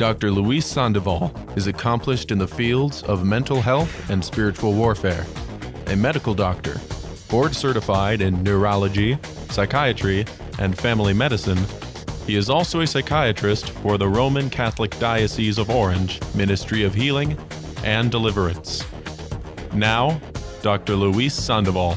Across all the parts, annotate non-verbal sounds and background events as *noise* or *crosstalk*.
Dr. Luis Sandoval is accomplished in the fields of mental health and spiritual warfare, a medical doctor, board certified in neurology, psychiatry, and family medicine. He is also a psychiatrist for the Roman Catholic Diocese of Orange Ministry of Healing and Deliverance. Now, Dr. Luis Sandoval.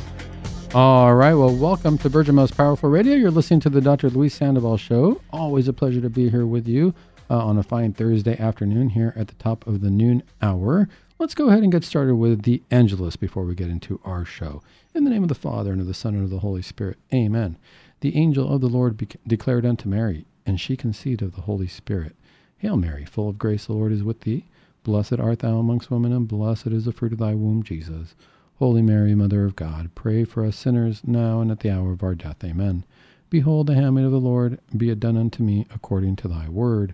All right. Well, welcome to Virgin Most Powerful Radio. You're listening to the Dr. Luis Sandoval Show. Always a pleasure to be here with you uh, on a fine Thursday afternoon here at the top of the noon hour. Let's go ahead and get started with the Angelus before we get into our show. In the name of the Father, and of the Son, and of the Holy Spirit. Amen. The angel of the Lord be- declared unto Mary, and she conceived of the Holy Spirit. Hail Mary, full of grace, the Lord is with thee. Blessed art thou amongst women, and blessed is the fruit of thy womb, Jesus. Holy Mary, Mother of God, pray for us sinners now and at the hour of our death. Amen. Behold, the handmaid of the Lord, be it done unto me according to thy word.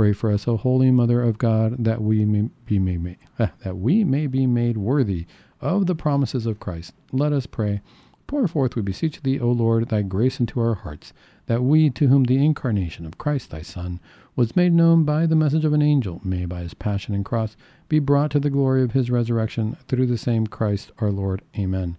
Pray for us, O Holy Mother of God, that we may be made, *laughs* that we may be made worthy of the promises of Christ. Let us pray. Pour forth, we beseech thee, O Lord, thy grace into our hearts, that we, to whom the incarnation of Christ thy Son was made known by the message of an angel, may by his passion and cross be brought to the glory of his resurrection through the same Christ our Lord. Amen.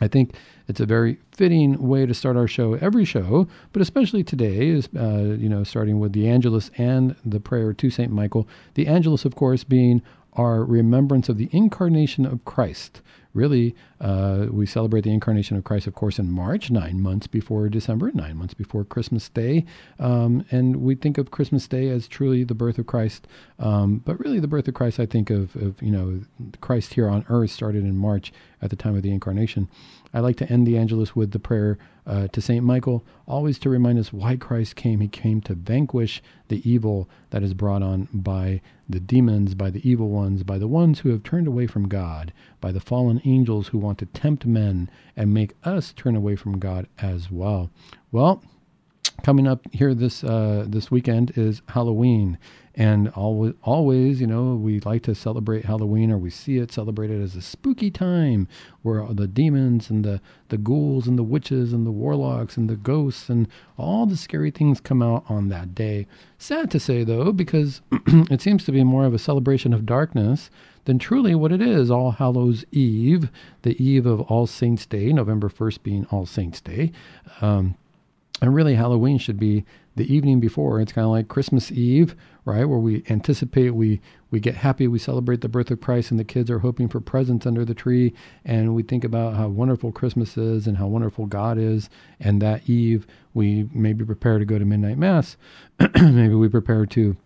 I think it's a very fitting way to start our show, every show, but especially today, is uh, you know, starting with the Angelus and the prayer to Saint Michael. The Angelus, of course, being our remembrance of the incarnation of Christ. Really, uh, we celebrate the incarnation of Christ, of course, in March, nine months before December, nine months before Christmas Day. Um, and we think of Christmas Day as truly the birth of Christ. Um, but really, the birth of Christ, I think of, of, you know, Christ here on earth started in March at the time of the incarnation. I like to end the Angelus with the prayer uh, to St. Michael, always to remind us why Christ came. He came to vanquish the evil that is brought on by the demons, by the evil ones, by the ones who have turned away from God, by the fallen angels who want to tempt men and make us turn away from God as well. Well, coming up here this uh, this weekend is Halloween, and always, always, you know, we like to celebrate Halloween, or we see it celebrated as a spooky time where the demons and the the ghouls and the witches and the warlocks and the ghosts and all the scary things come out on that day. Sad to say, though, because *clears throat* it seems to be more of a celebration of darkness than truly what it is All Hallows Eve, the eve of All Saints' Day, November 1st being All Saints' Day. Um, and really, Halloween should be the evening before. It's kind of like Christmas Eve, right? Where we anticipate, we we get happy, we celebrate the birth of Christ, and the kids are hoping for presents under the tree, and we think about how wonderful Christmas is and how wonderful God is. And that eve, we maybe prepare to go to midnight mass. *clears throat* maybe we prepare to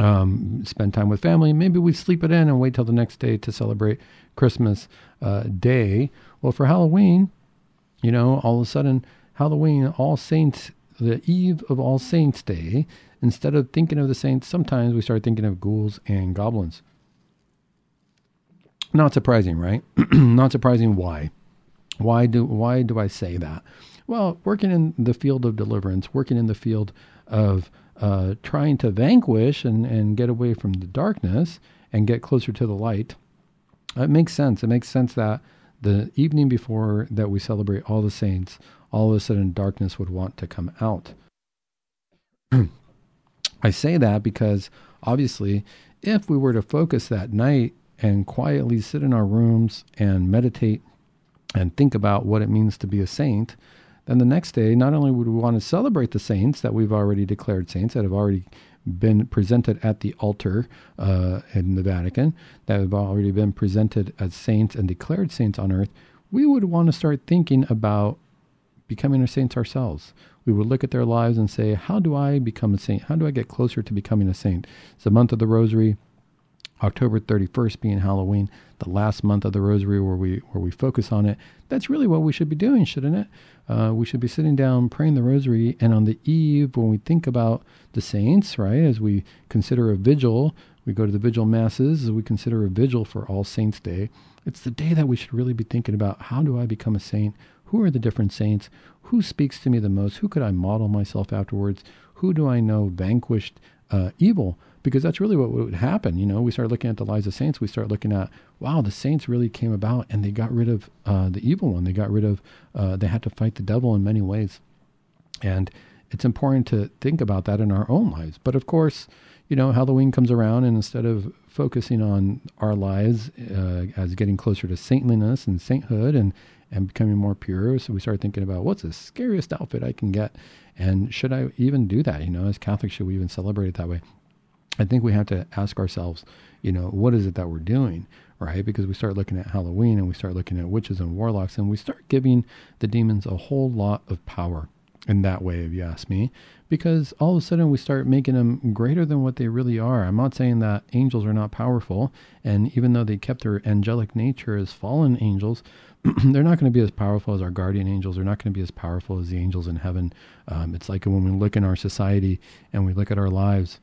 um, spend time with family. Maybe we sleep it in and wait till the next day to celebrate Christmas uh, Day. Well, for Halloween, you know, all of a sudden Halloween, All Saints, the eve of All Saints Day, instead of thinking of the saints, sometimes we start thinking of ghouls and goblins. Not surprising, right? *clears throat* Not surprising why. Why do why do I say that? Well, working in the field of deliverance, working in the field of uh, trying to vanquish and, and get away from the darkness and get closer to the light, it makes sense. It makes sense that the evening before that we celebrate all the saints, all of a sudden darkness would want to come out. *clears throat* I say that because obviously, if we were to focus that night and quietly sit in our rooms and meditate and think about what it means to be a saint, then the next day, not only would we want to celebrate the saints that we've already declared saints, that have already been presented at the altar uh, in the Vatican, that have already been presented as saints and declared saints on earth, we would want to start thinking about becoming a saint ourselves. We would look at their lives and say, How do I become a saint? How do I get closer to becoming a saint? It's the month of the Rosary. October 31st being Halloween, the last month of the Rosary where we where we focus on it. That's really what we should be doing, shouldn't it? Uh, we should be sitting down praying the Rosary, and on the eve when we think about the saints, right, as we consider a vigil, we go to the vigil masses, as we consider a vigil for All Saints Day. It's the day that we should really be thinking about how do I become a saint? Who are the different saints? Who speaks to me the most? Who could I model myself afterwards? Who do I know vanquished uh, evil? Because that's really what would happen. You know, we start looking at the lives of saints. We start looking at, wow, the saints really came about and they got rid of uh, the evil one. They got rid of, uh, they had to fight the devil in many ways. And it's important to think about that in our own lives. But of course, you know, Halloween comes around, and instead of focusing on our lives uh, as getting closer to saintliness and sainthood and and becoming more pure. So we started thinking about what's the scariest outfit I can get, and should I even do that? You know, as Catholics, should we even celebrate it that way? I think we have to ask ourselves, you know, what is it that we're doing, right? Because we start looking at Halloween and we start looking at witches and warlocks, and we start giving the demons a whole lot of power in that way, if you ask me, because all of a sudden we start making them greater than what they really are. I'm not saying that angels are not powerful, and even though they kept their angelic nature as fallen angels, *clears throat* they're not going to be as powerful as our guardian angels. They're not going to be as powerful as the angels in heaven. Um, it's like when we look in our society and we look at our lives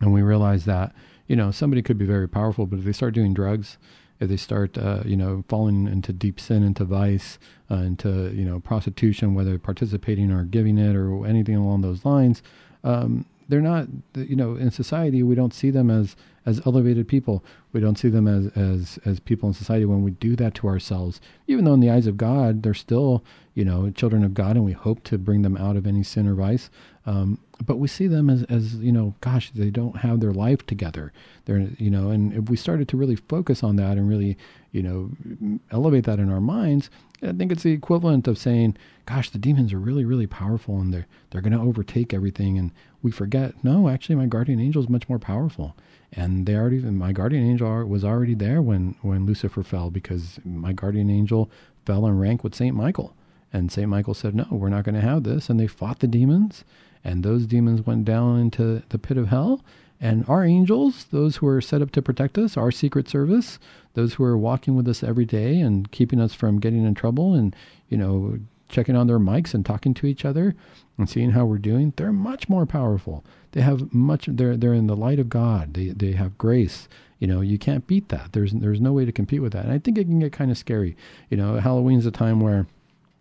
and we realize that, you know, somebody could be very powerful, but if they start doing drugs, if they start, uh, you know, falling into deep sin, into vice, uh, into, you know, prostitution, whether participating or giving it or anything along those lines, um, they're not, you know, in society, we don't see them as as elevated people. We don't see them as, as, as people in society when we do that to ourselves. Even though in the eyes of God, they're still, you know, children of God and we hope to bring them out of any sin or vice. Um, but we see them as, as, you know, gosh, they don't have their life together. They're, you know, and if we started to really focus on that and really, you know, elevate that in our minds, I think it's the equivalent of saying, gosh, the demons are really, really powerful and they're, they're going to overtake everything. And we forget, no, actually, my guardian angel is much more powerful and they already my guardian angel was already there when when Lucifer fell because my guardian angel fell in rank with Saint Michael, and Saint Michael said, "No, we're not going to have this," and they fought the demons, and those demons went down into the pit of hell. And our angels, those who are set up to protect us, our secret service, those who are walking with us every day and keeping us from getting in trouble and, you know, checking on their mics and talking to each other and seeing how we're doing, they're much more powerful they have much they're they're in the light of God. They they have grace. You know, you can't beat that. There's there's no way to compete with that. And I think it can get kind of scary. You know, Halloween's a time where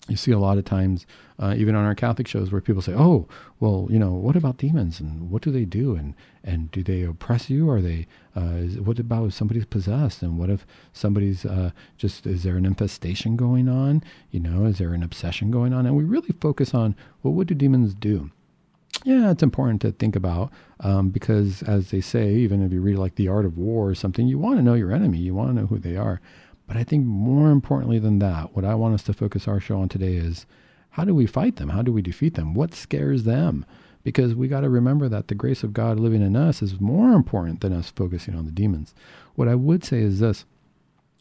you see a lot of times, uh, even on our Catholic shows, where people say, "Oh, well, you know, what about demons and what do they do and and do they oppress you? Are they? Uh, is, what about if somebody's possessed and what if somebody's uh, just? Is there an infestation going on? You know, is there an obsession going on? And we really focus on well, what do demons do? yeah, it's important to think about um, because, as they say, even if you read like The Art of War or something, you want to know your enemy, you want to know who they are. But I think more importantly than that, what I want us to focus our show on today is how do we fight them? How do we defeat them? What scares them? Because we got to remember that the grace of God living in us is more important than us focusing on the demons. What I would say is this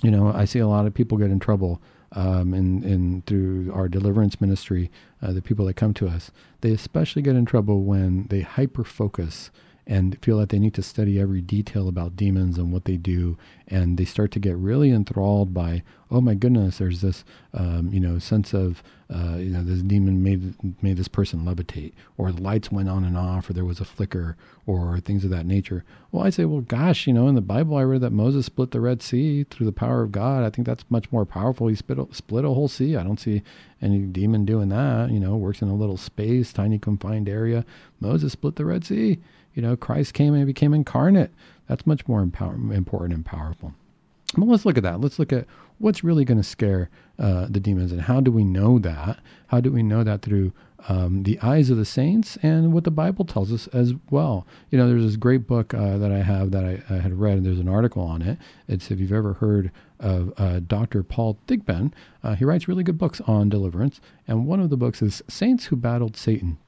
you know, I see a lot of people get in trouble um, and, and through our deliverance ministry, uh, the people that come to us, they especially get in trouble when they hyper focus and feel that they need to study every detail about demons and what they do, and they start to get really enthralled by, oh my goodness, there's this, um, you know, sense of, uh, you know, this demon made made this person levitate, or the lights went on and off, or there was a flicker, or things of that nature. Well, I say, well, gosh, you know, in the Bible, I read that Moses split the Red Sea through the power of God. I think that's much more powerful. He split split a whole sea. I don't see any demon doing that. You know, works in a little space, tiny confined area. Moses split the Red Sea you know, Christ came and became incarnate. That's much more empower- important and powerful. But let's look at that. Let's look at what's really going to scare uh, the demons and how do we know that? How do we know that through um, the eyes of the saints and what the Bible tells us as well? You know, there's this great book uh, that I have that I, I, had read, and there's an article on it. It's if you've ever heard of uh, Dr. Paul Thigpen, uh, he writes really good books on deliverance, and one of the books is Saints Who Battled Satan.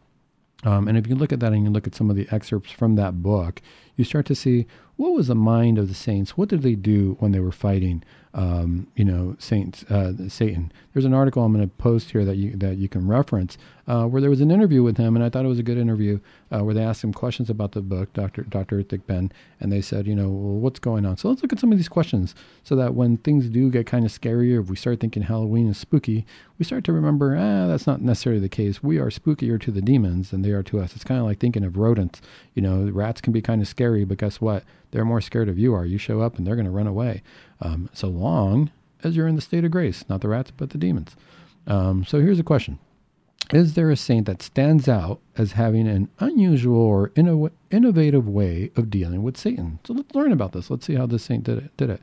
Um, and if you look at that and you look at some of the excerpts from that book, you start to see what was the mind of the saints. What did they do when they were fighting? um, you know, Saint uh, Satan. There's an article I'm going to post here that you that you can reference uh, where there was an interview with him, and I thought it was a good interview uh, where they asked him questions about the book, Doctor Doctor Thigpen, and they said, you know, well, what's going on? So let's look at some of these questions, so that when things do get kind of scary, if we start thinking Halloween is spooky, we start to remember, ah, that's not necessarily the case. We are spookier to the demons than they are to us. It's kind of like thinking of rodents. You know, rats can be kind of scary, but guess what? They're more scared of you are. You show up and they're going to run away um, so long as you're in the state of grace, not the rats, but the demons. Um, so here's a question Is there a saint that stands out as having an unusual or inno- innovative way of dealing with Satan? So let's learn about this. Let's see how this saint did it. Did it.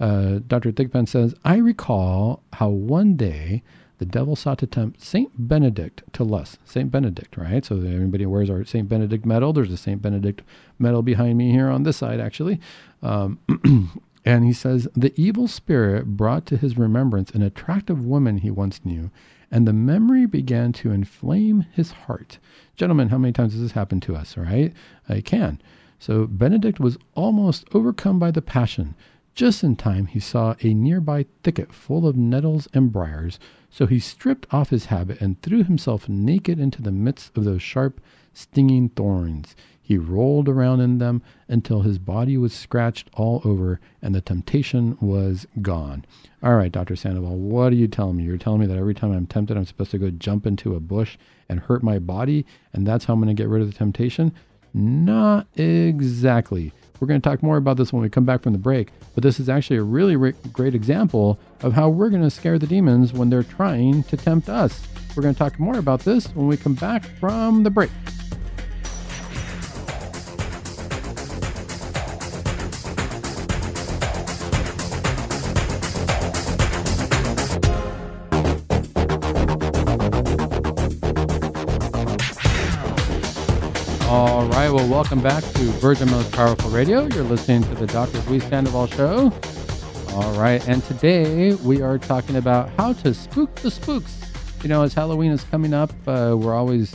Uh, Dr. Thigpen says, I recall how one day the devil sought to tempt Saint Benedict to lust. Saint Benedict, right? So everybody wears our Saint Benedict medal. There's a Saint Benedict medal behind me here on this side, actually. Um, *clears throat* And he says, The evil spirit brought to his remembrance an attractive woman he once knew, and the memory began to inflame his heart. Gentlemen, how many times has this happened to us, right? It can. So Benedict was almost overcome by the passion. Just in time, he saw a nearby thicket full of nettles and briars, so he stripped off his habit and threw himself naked into the midst of those sharp, stinging thorns. He rolled around in them until his body was scratched all over and the temptation was gone. All right, Dr. Sandoval, what are you telling me? You're telling me that every time I'm tempted, I'm supposed to go jump into a bush and hurt my body, and that's how I'm going to get rid of the temptation? Not exactly. We're going to talk more about this when we come back from the break, but this is actually a really re- great example of how we're going to scare the demons when they're trying to tempt us. We're going to talk more about this when we come back from the break. Welcome back to Virgin Most Powerful Radio. You're listening to the Dr. Luis Sandoval Show. All right. And today we are talking about how to spook the spooks. You know, as Halloween is coming up, uh, we're always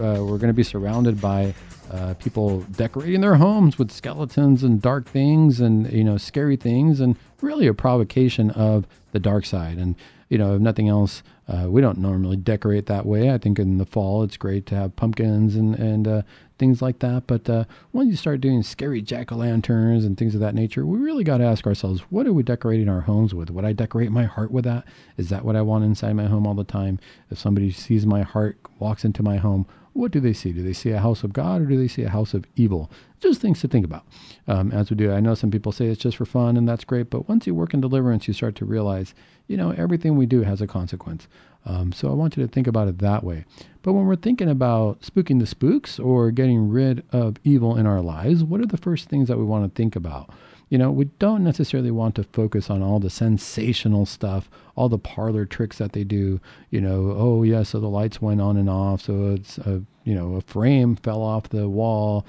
uh, we're going to be surrounded by uh, people decorating their homes with skeletons and dark things and you know scary things and really a provocation of the dark side and you know if nothing else uh, we don't normally decorate that way i think in the fall it's great to have pumpkins and and uh, things like that. But uh, once you start doing scary jack o' lanterns and things of that nature, we really got to ask ourselves, what are we decorating our homes with? Would I decorate my heart with that? Is that what I want inside my home all the time? If somebody sees my heart, walks into my home, what do they see? Do they see a house of God or do they see a house of evil? Just things to think about um, as we do. I know some people say it's just for fun, and that's great. But once you work in deliverance, you start to realize, you know, everything we do has a consequence. Um, so I want you to think about it that way. But when we're thinking about spooking the spooks or getting rid of evil in our lives, what are the first things that we want to think about? You know, we don't necessarily want to focus on all the sensational stuff, all the parlor tricks that they do. You know, oh yeah, so the lights went on and off, so it's a you know a frame fell off the wall.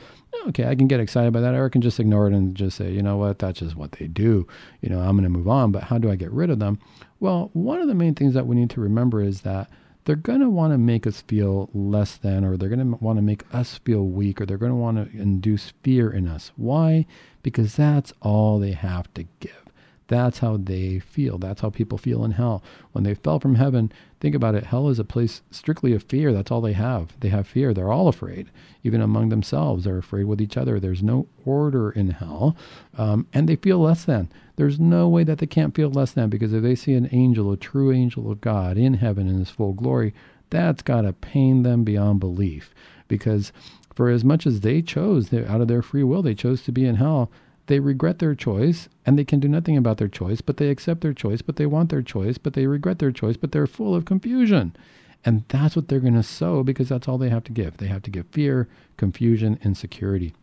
Okay, I can get excited by that, or I can just ignore it and just say, you know what, that's just what they do. You know, I'm going to move on. But how do I get rid of them? Well, one of the main things that we need to remember is that they're going to want to make us feel less than, or they're going to want to make us feel weak, or they're going to want to induce fear in us. Why? Because that's all they have to give. That's how they feel. That's how people feel in hell. When they fell from heaven, think about it. Hell is a place strictly of fear. That's all they have. They have fear. They're all afraid. Even among themselves, they're afraid with each other. There's no order in hell. Um, and they feel less than. There's no way that they can't feel less than because if they see an angel, a true angel of God in heaven in his full glory, that's got to pain them beyond belief. Because for as much as they chose, out of their free will, they chose to be in hell they regret their choice and they can do nothing about their choice, but they accept their choice, but they want their choice, but they regret their choice, but they're full of confusion. And that's what they're going to sow because that's all they have to give. They have to give fear, confusion, insecurity.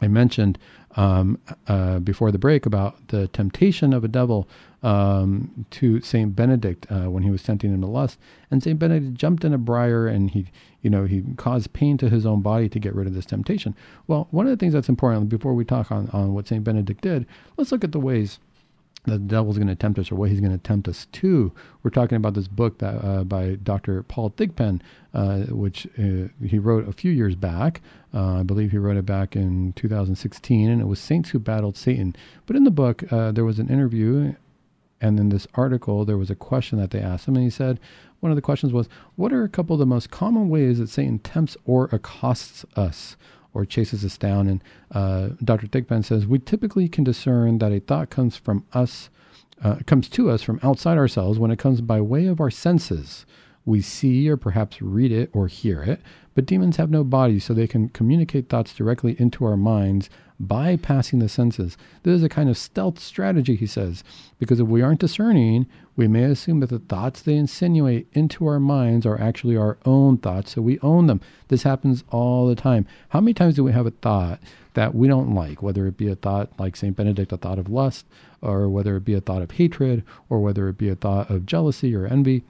I mentioned um, uh, before the break about the temptation of a devil um, to Saint Benedict uh, when he was tempting him to lust, and Saint Benedict jumped in a briar and he you know, he caused pain to his own body to get rid of this temptation. Well, one of the things that's important before we talk on, on what St. Benedict did, let's look at the ways the devil's going to tempt us or what he's going to tempt us to. We're talking about this book that uh, by Dr. Paul Thigpen, uh, which uh, he wrote a few years back. Uh, I believe he wrote it back in 2016, and it was Saints Who Battled Satan. But in the book, uh, there was an interview, and in this article, there was a question that they asked him, and he said one of the questions was, "What are a couple of the most common ways that Satan tempts or accosts us?" Or chases us down. And uh, Dr. Thigpen says we typically can discern that a thought comes from us, uh, comes to us from outside ourselves when it comes by way of our senses. We see or perhaps read it or hear it, but demons have no bodies, so they can communicate thoughts directly into our minds bypassing the senses. This is a kind of stealth strategy, he says, because if we aren't discerning, we may assume that the thoughts they insinuate into our minds are actually our own thoughts, so we own them. This happens all the time. How many times do we have a thought that we don't like, whether it be a thought like St. Benedict, a thought of lust, or whether it be a thought of hatred, or whether it be a thought of jealousy or envy?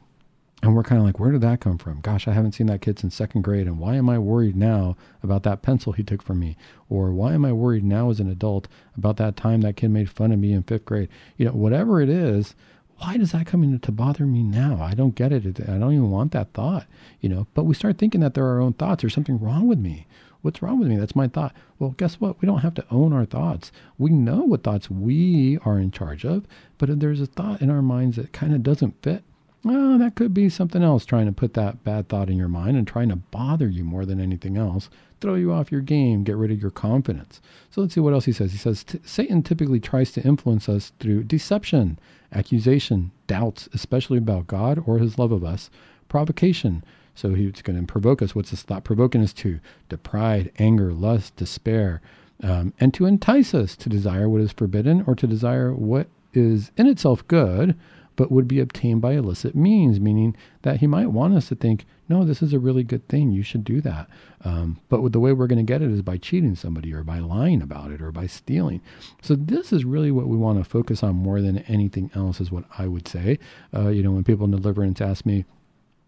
And we're kind of like, where did that come from? Gosh, I haven't seen that kid since second grade. And why am I worried now about that pencil he took from me? Or why am I worried now as an adult about that time that kid made fun of me in fifth grade? You know, whatever it is, why does that come in to bother me now? I don't get it. I don't even want that thought, you know. But we start thinking that there are our own thoughts. There's something wrong with me. What's wrong with me? That's my thought. Well, guess what? We don't have to own our thoughts. We know what thoughts we are in charge of, but if there's a thought in our minds that kind of doesn't fit, well, that could be something else trying to put that bad thought in your mind and trying to bother you more than anything else, throw you off your game, get rid of your confidence. So let's see what else he says. He says Satan typically tries to influence us through deception, accusation, doubts, especially about God or his love of us, provocation. So he's going to provoke us. What's this thought provoking us to? To pride, anger, lust, despair, um, and to entice us to desire what is forbidden or to desire what is in itself good but would be obtained by illicit means, meaning that he might want us to think, no, this is a really good thing. You should do that. Um, but the way we're going to get it is by cheating somebody or by lying about it or by stealing. So this is really what we want to focus on more than anything else, is what I would say. Uh, you know, when people in deliverance ask me,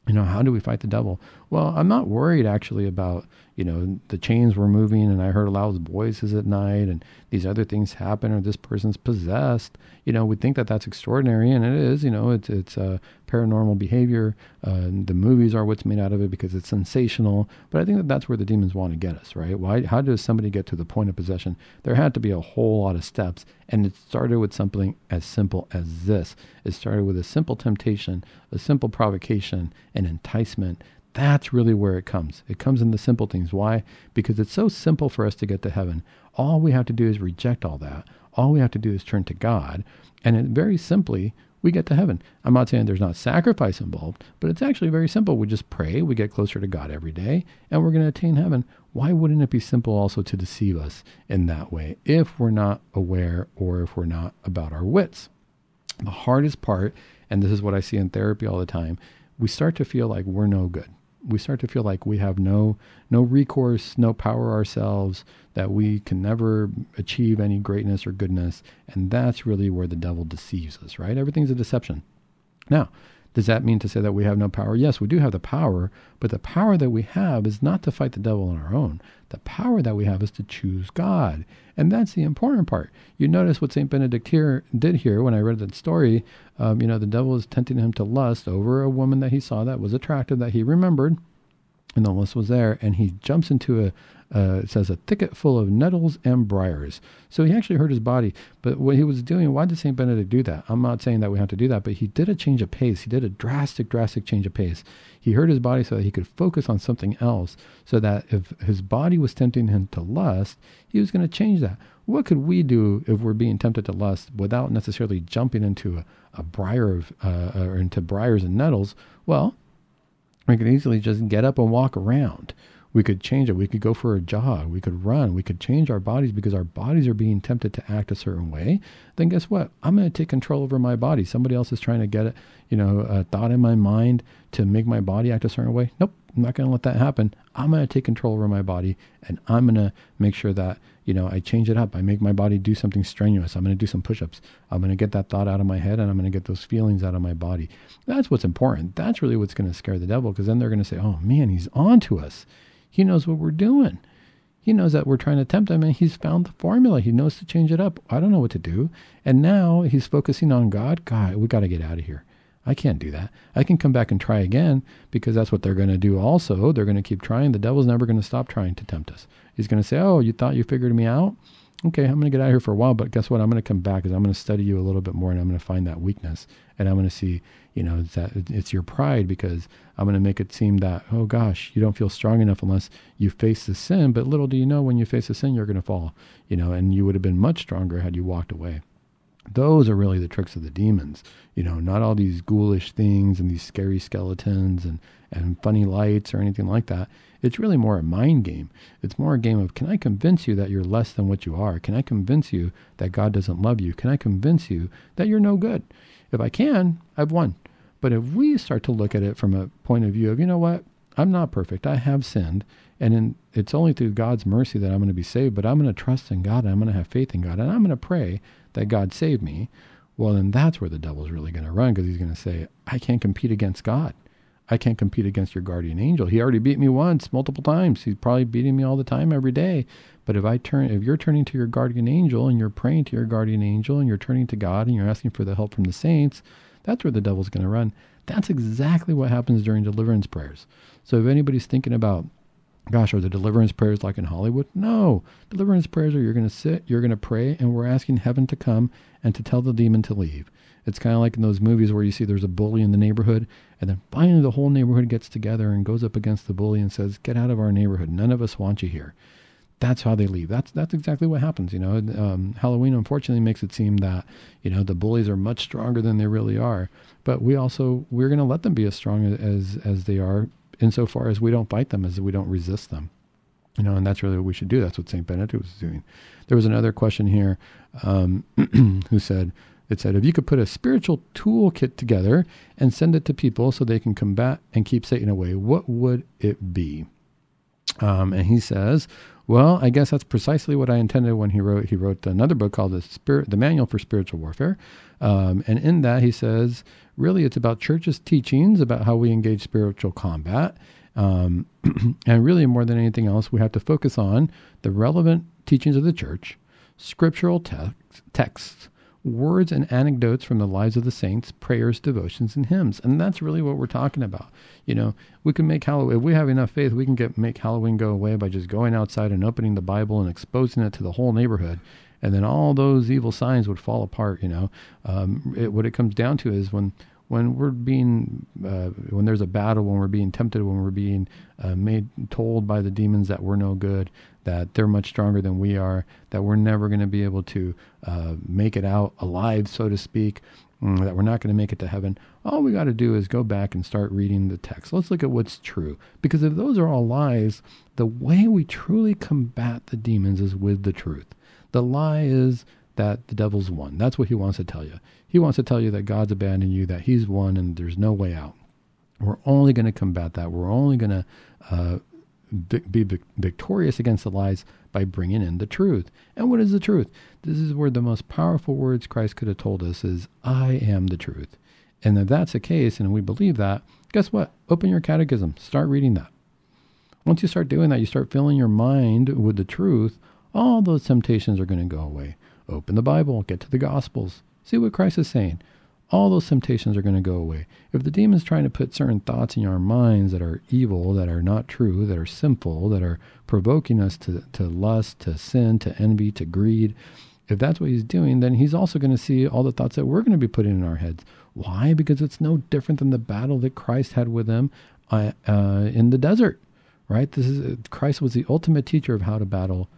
you know, how do we fight the devil? Well, I'm not worried actually about, you know, the chains were moving and I heard loud voices at night and these other things happen or this person's possessed. You know, we think that that's extraordinary and it is, you know, it's, it's uh, paranormal behavior. Uh, the movies are what's made out of it because it's sensational. But I think that that's where the demons want to get us, right? Why, how does somebody get to the point of possession? There had to be a whole lot of steps. And it started with something as simple as this. It started with a simple temptation, a simple provocation, an enticement that's really where it comes. It comes in the simple things. Why? Because it's so simple for us to get to heaven. All we have to do is reject all that. All we have to do is turn to God. And it, very simply, we get to heaven. I'm not saying there's not sacrifice involved, but it's actually very simple. We just pray, we get closer to God every day, and we're going to attain heaven. Why wouldn't it be simple also to deceive us in that way if we're not aware or if we're not about our wits? The hardest part, and this is what I see in therapy all the time, we start to feel like we're no good we start to feel like we have no no recourse, no power ourselves, that we can never achieve any greatness or goodness, and that's really where the devil deceives us, right? Everything's a deception. Now, does that mean to say that we have no power? Yes, we do have the power, but the power that we have is not to fight the devil on our own. The power that we have is to choose God. And that's the important part. You notice what St. Benedict here did here when I read that story. Um, you know, the devil is tempting him to lust over a woman that he saw that was attractive, that he remembered, and the lust was there, and he jumps into a, uh, it says a thicket full of nettles and briars. So he actually hurt his body. But what he was doing, why did St. Benedict do that? I'm not saying that we have to do that, but he did a change of pace. He did a drastic, drastic change of pace. He hurt his body so that he could focus on something else, so that if his body was tempting him to lust, he was going to change that. What could we do if we're being tempted to lust without necessarily jumping into a, a briar of, uh, or into briars and nettles? Well, we can easily just get up and walk around. We could change it. We could go for a jog. We could run. We could change our bodies because our bodies are being tempted to act a certain way. Then guess what? I'm going to take control over my body. Somebody else is trying to get it, you know, a thought in my mind to make my body act a certain way. Nope, I'm not going to let that happen. I'm going to take control over my body and I'm going to make sure that, you know, I change it up. I make my body do something strenuous. I'm going to do some push ups. I'm going to get that thought out of my head and I'm going to get those feelings out of my body. That's what's important. That's really what's going to scare the devil because then they're going to say, oh man, he's on to us. He knows what we're doing. He knows that we're trying to tempt him and he's found the formula. He knows to change it up. I don't know what to do. And now he's focusing on God. God, we got to get out of here. I can't do that. I can come back and try again because that's what they're going to do also. They're going to keep trying. The devil's never going to stop trying to tempt us. He's going to say, Oh, you thought you figured me out? Okay, I'm going to get out of here for a while, but guess what? I'm going to come back because I'm going to study you a little bit more and I'm going to find that weakness. And I'm going to see, you know, that it's your pride because I'm going to make it seem that, oh gosh, you don't feel strong enough unless you face the sin. But little do you know when you face the sin, you're going to fall, you know, and you would have been much stronger had you walked away. Those are really the tricks of the demons. You know, not all these ghoulish things and these scary skeletons and, and funny lights or anything like that. It's really more a mind game. It's more a game of can I convince you that you're less than what you are? Can I convince you that God doesn't love you? Can I convince you that you're no good? If I can, I've won. But if we start to look at it from a point of view of, you know what, I'm not perfect. I have sinned. And in, it's only through God's mercy that I'm going to be saved, but I'm going to trust in God and I'm going to have faith in God and I'm going to pray that God save me, well, then that's where the devil's really going to run because he's going to say, I can't compete against God. I can't compete against your guardian angel. He already beat me once, multiple times. He's probably beating me all the time, every day. But if I turn, if you're turning to your guardian angel and you're praying to your guardian angel and you're turning to God and you're asking for the help from the saints, that's where the devil's going to run. That's exactly what happens during deliverance prayers. So if anybody's thinking about gosh, are the deliverance prayers like in Hollywood? No. Deliverance prayers are you're going to sit, you're going to pray, and we're asking heaven to come and to tell the demon to leave. It's kind of like in those movies where you see there's a bully in the neighborhood, and then finally the whole neighborhood gets together and goes up against the bully and says, "Get out of our neighborhood. None of us want you here." That's how they leave. That's that's exactly what happens. You know, um, Halloween unfortunately makes it seem that you know the bullies are much stronger than they really are. But we also we're going to let them be as strong as as they are insofar as we don't fight them, as we don't resist them. You know, and that's really what we should do. That's what St. Benedict was doing. There was another question here um, *clears throat* who said, it said, if you could put a spiritual toolkit together and send it to people so they can combat and keep Satan away, what would it be? Um, and he says, well, I guess that's precisely what I intended when he wrote. He wrote another book called the Spirit, the Manual for Spiritual Warfare, um, and in that he says, really, it's about churches' teachings about how we engage spiritual combat, um, *clears throat* and really more than anything else, we have to focus on the relevant teachings of the church, scriptural text, texts, words and anecdotes from the lives of the saints, prayers, devotions, and hymns. And that's really what we're talking about. You know, we can make Halloween, if we have enough faith, we can get make Halloween go away by just going outside and opening the Bible and exposing it to the whole neighborhood. And then all those evil signs would fall apart, you know. Um, it, what it comes down to is when when we're being uh, when there's a battle when we're being tempted when we're being uh, made told by the demons that we're no good that they're much stronger than we are that we're never going to be able to uh, make it out alive so to speak mm, that we're not going to make it to heaven all we got to do is go back and start reading the text. Let's look at what's true. Because if those are all lies the way we truly combat the demons is with the truth. The lie is that the devil's won. That's what he wants to tell you. He wants to tell you that God's abandoned you, that he's won, and there's no way out. We're only going to combat that. We're only going to uh, be victorious against the lies by bringing in the truth. And what is the truth? This is where the most powerful words Christ could have told us is, I am the truth. And if that's the case, and we believe that, guess what? Open your catechism. Start reading that. Once you start doing that, you start filling your mind with the truth, all those temptations are going to go away. Open the Bible, get to the Gospels, see what Christ is saying. All those temptations are going to go away. If the demon's trying to put certain thoughts in our minds that are evil, that are not true, that are sinful, that are provoking us to, to lust, to sin, to envy, to greed, if that's what he's doing, then he's also going to see all the thoughts that we're going to be putting in our heads. Why? Because it's no different than the battle that Christ had with them uh, uh, in the desert, right? This is Christ was the ultimate teacher of how to battle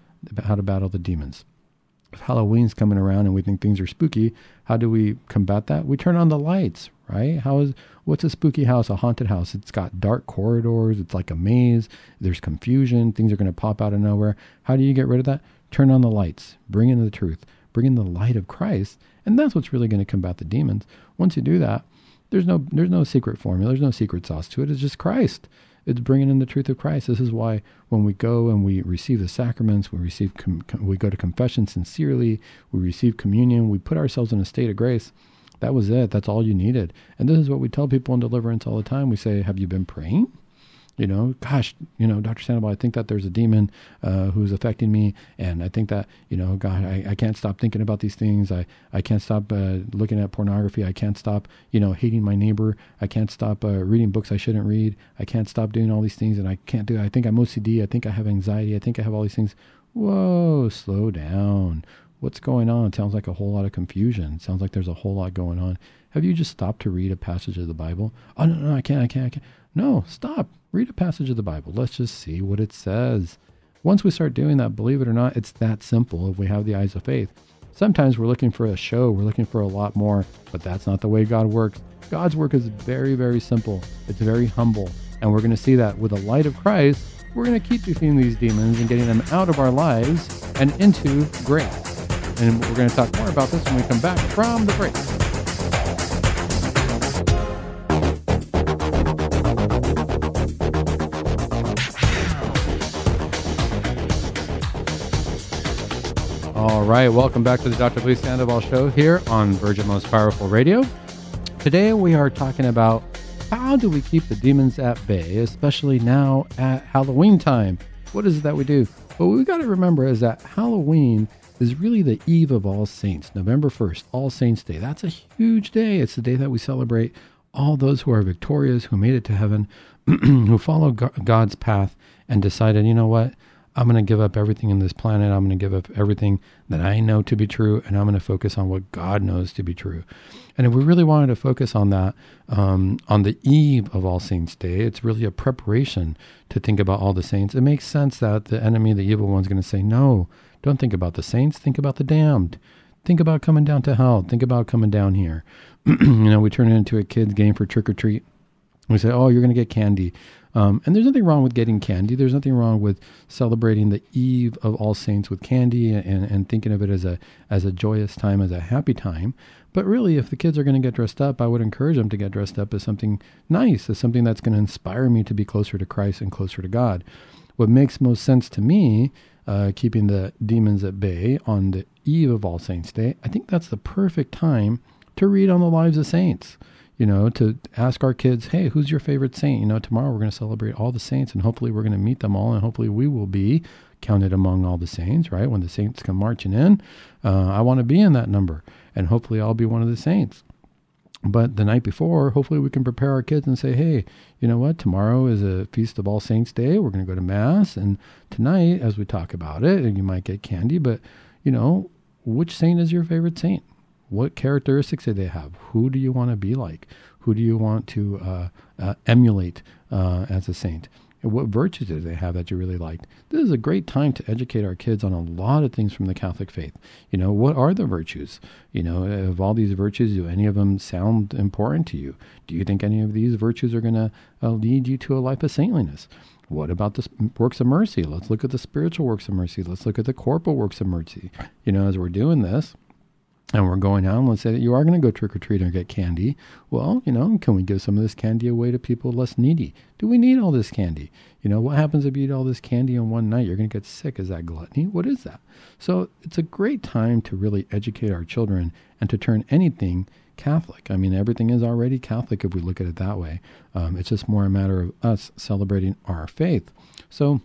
how to battle the demons Halloween's coming around and we think things are spooky, how do we combat that? We turn on the lights, right? How is what's a spooky house? A haunted house. It's got dark corridors. It's like a maze. There's confusion. Things are going to pop out of nowhere. How do you get rid of that? Turn on the lights. Bring in the truth. Bring in the light of Christ, and that's what's really going to combat the demons. Once you do that, there's no there's no secret formula. There's no secret sauce to it. It's just Christ. It's bringing in the truth of Christ. This is why when we go and we receive the sacraments, we receive com- we go to confession sincerely, we receive communion, we put ourselves in a state of grace. That was it. That's all you needed. And this is what we tell people in deliverance all the time. We say, "Have you been praying?" You know, gosh, you know, Dr. Sandoval, I think that there's a demon uh, who's affecting me, and I think that, you know, God, I, I can't stop thinking about these things. I, I can't stop uh, looking at pornography. I can't stop, you know, hating my neighbor. I can't stop uh, reading books I shouldn't read. I can't stop doing all these things, and I can't do. I think I'm OCD. I think I have anxiety. I think I have all these things. Whoa, slow down. What's going on? It sounds like a whole lot of confusion. It sounds like there's a whole lot going on. Have you just stopped to read a passage of the Bible? Oh no, no, I can't, I can't, I can't. No, stop. Read a passage of the Bible. Let's just see what it says. Once we start doing that, believe it or not, it's that simple if we have the eyes of faith. Sometimes we're looking for a show, we're looking for a lot more, but that's not the way God works. God's work is very, very simple. It's very humble. And we're going to see that with the light of Christ, we're going to keep defeating these demons and getting them out of our lives and into grace. And we're going to talk more about this when we come back from the break. Right, welcome back to the Dr. Luis Sandoval Show here on Virgin Most Powerful Radio. Today we are talking about how do we keep the demons at bay, especially now at Halloween time? What is it that we do? What we got to remember is that Halloween is really the eve of All Saints, November 1st, All Saints Day. That's a huge day. It's the day that we celebrate all those who are victorious, who made it to heaven, *clears throat* who followed God's path and decided, you know what? I'm going to give up everything in this planet. I'm going to give up everything that I know to be true, and I'm going to focus on what God knows to be true. And if we really wanted to focus on that um, on the eve of All Saints' Day, it's really a preparation to think about all the saints. It makes sense that the enemy, the evil one, is going to say, No, don't think about the saints, think about the damned. Think about coming down to hell. Think about coming down here. *clears throat* you know, we turn it into a kid's game for trick or treat. We say, Oh, you're going to get candy. Um, and there's nothing wrong with getting candy. There's nothing wrong with celebrating the eve of All Saints with candy and, and thinking of it as a as a joyous time, as a happy time. But really, if the kids are going to get dressed up, I would encourage them to get dressed up as something nice, as something that's going to inspire me to be closer to Christ and closer to God. What makes most sense to me, uh, keeping the demons at bay on the eve of All Saints Day, I think that's the perfect time to read on the lives of saints you know, to ask our kids, hey, who's your favorite saint? You know, tomorrow we're going to celebrate all the saints and hopefully we're going to meet them all and hopefully we will be counted among all the saints, right? When the saints come marching in, uh, I want to be in that number and hopefully I'll be one of the saints. But the night before, hopefully we can prepare our kids and say, hey, you know what? Tomorrow is a Feast of All Saints Day. We're going to go to Mass. And tonight, as we talk about it, and you might get candy, but, you know, which saint is your favorite saint? What characteristics do they have? Who do you want to be like? Who do you want to uh, uh, emulate uh, as a saint? And what virtues do they have that you really liked? This is a great time to educate our kids on a lot of things from the Catholic faith. You know, what are the virtues? You know, of all these virtues, do any of them sound important to you? Do you think any of these virtues are going to uh, lead you to a life of saintliness? What about the works of mercy? Let's look at the spiritual works of mercy. Let's look at the corporal works of mercy. You know, as we're doing this, and we're going out, and let's say that you are going to go trick or treat or get candy. Well, you know, can we give some of this candy away to people less needy? Do we need all this candy? You know, what happens if you eat all this candy in one night? You're going to get sick. Is that gluttony? What is that? So it's a great time to really educate our children and to turn anything Catholic. I mean, everything is already Catholic if we look at it that way. Um, it's just more a matter of us celebrating our faith. So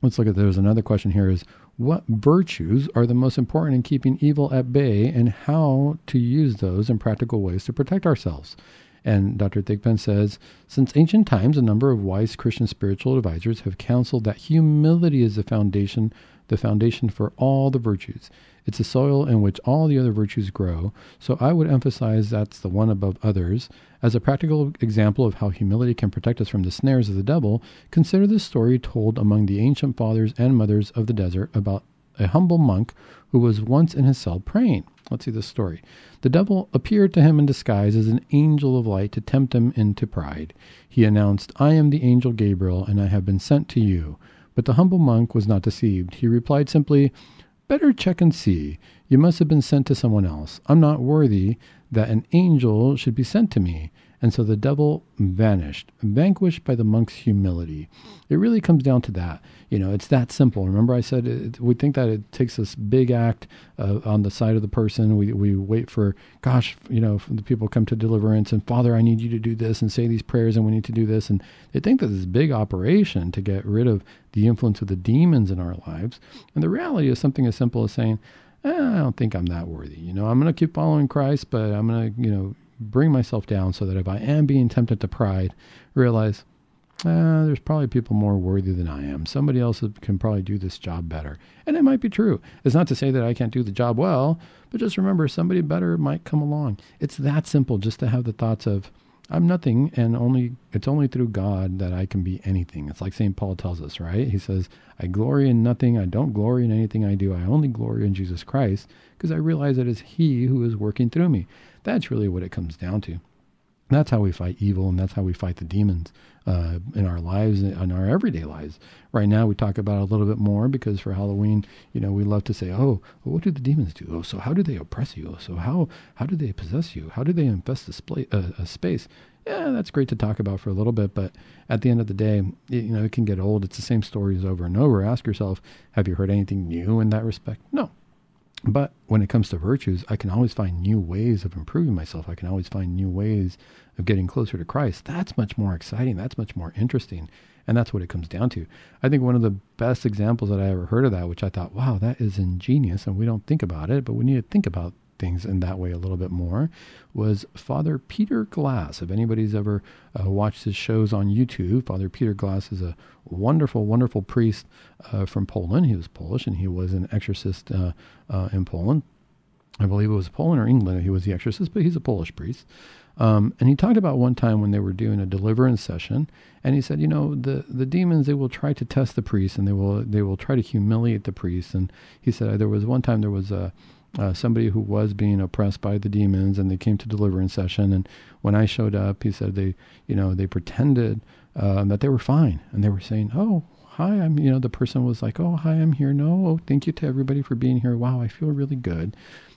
let's look at there's another question here is what virtues are the most important in keeping evil at bay and how to use those in practical ways to protect ourselves. And Dr. Thigpen says, since ancient times, a number of wise Christian spiritual advisors have counseled that humility is the foundation, the foundation for all the virtues. It's a soil in which all the other virtues grow. So I would emphasize that's the one above others. As a practical example of how humility can protect us from the snares of the devil, consider the story told among the ancient fathers and mothers of the desert about a humble monk who was once in his cell praying. Let's see this story. The devil appeared to him in disguise as an angel of light to tempt him into pride. He announced, I am the angel Gabriel, and I have been sent to you. But the humble monk was not deceived. He replied simply, Better check and see. You must have been sent to someone else. I'm not worthy that an angel should be sent to me. And so the devil vanished, vanquished by the monk's humility. It really comes down to that. You know, it's that simple. Remember, I said it, we think that it takes this big act uh, on the side of the person. We, we wait for, gosh, you know, the people come to deliverance and, Father, I need you to do this and say these prayers and we need to do this. And they think that this big operation to get rid of the influence of the demons in our lives. And the reality is something as simple as saying, eh, I don't think I'm that worthy. You know, I'm going to keep following Christ, but I'm going to, you know, bring myself down so that if I am being tempted to pride, realize uh, there's probably people more worthy than I am. Somebody else can probably do this job better. And it might be true. It's not to say that I can't do the job well, but just remember somebody better might come along. It's that simple just to have the thoughts of, I'm nothing, and only it's only through God that I can be anything. It's like St. Paul tells us, right? He says, I glory in nothing, I don't glory in anything I do, I only glory in Jesus Christ, because I realize that it's He who is working through me. That's really what it comes down to. That's how we fight evil, and that's how we fight the demons uh, in our lives, in our everyday lives. Right now, we talk about it a little bit more because for Halloween, you know, we love to say, "Oh, well, what do the demons do? Oh, so how do they oppress you? So how how do they possess you? How do they infest a, spla- uh, a space?" Yeah, that's great to talk about for a little bit, but at the end of the day, it, you know, it can get old. It's the same stories over and over. Ask yourself, have you heard anything new in that respect? No, but when it comes to virtues, I can always find new ways of improving myself. I can always find new ways of getting closer to Christ. That's much more exciting. That's much more interesting. And that's what it comes down to. I think one of the best examples that I ever heard of that, which I thought, wow, that is ingenious. And we don't think about it, but we need to think about things in that way a little bit more was Father Peter Glas. If anybody's ever uh, watched his shows on YouTube, Father Peter Glas is a wonderful, wonderful priest uh, from Poland. He was Polish and he was an exorcist uh, uh in Poland. I believe it was Poland or England. He was the exorcist, but he's a Polish priest. Um, and he talked about one time when they were doing a deliverance session, and he said, you know, the the demons they will try to test the priest, and they will they will try to humiliate the priest. And he said there was one time there was a uh, somebody who was being oppressed by the demons, and they came to deliverance session. And when I showed up, he said they, you know, they pretended uh, that they were fine, and they were saying, "Oh, hi, I'm," you know, the person was like, "Oh, hi, I'm here. No, oh, thank you to everybody for being here. Wow, I feel really good."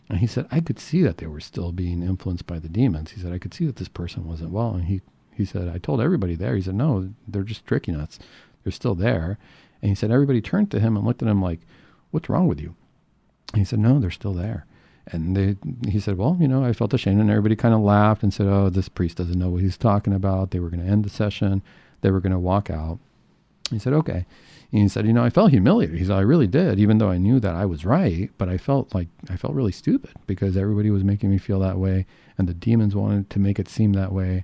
And he said, I could see that they were still being influenced by the demons. He said, I could see that this person wasn't well. And he, he said, I told everybody there. He said, no, they're just tricking us. They're still there. And he said, everybody turned to him and looked at him like, what's wrong with you? He said, no, they're still there. And they, he said, well, you know, I felt ashamed. And everybody kind of laughed and said, oh, this priest doesn't know what he's talking about. They were going to end the session. They were going to walk out. He said, okay. And he said, you know, I felt humiliated. He said, I really did, even though I knew that I was right, but I felt like I felt really stupid because everybody was making me feel that way and the demons wanted to make it seem that way.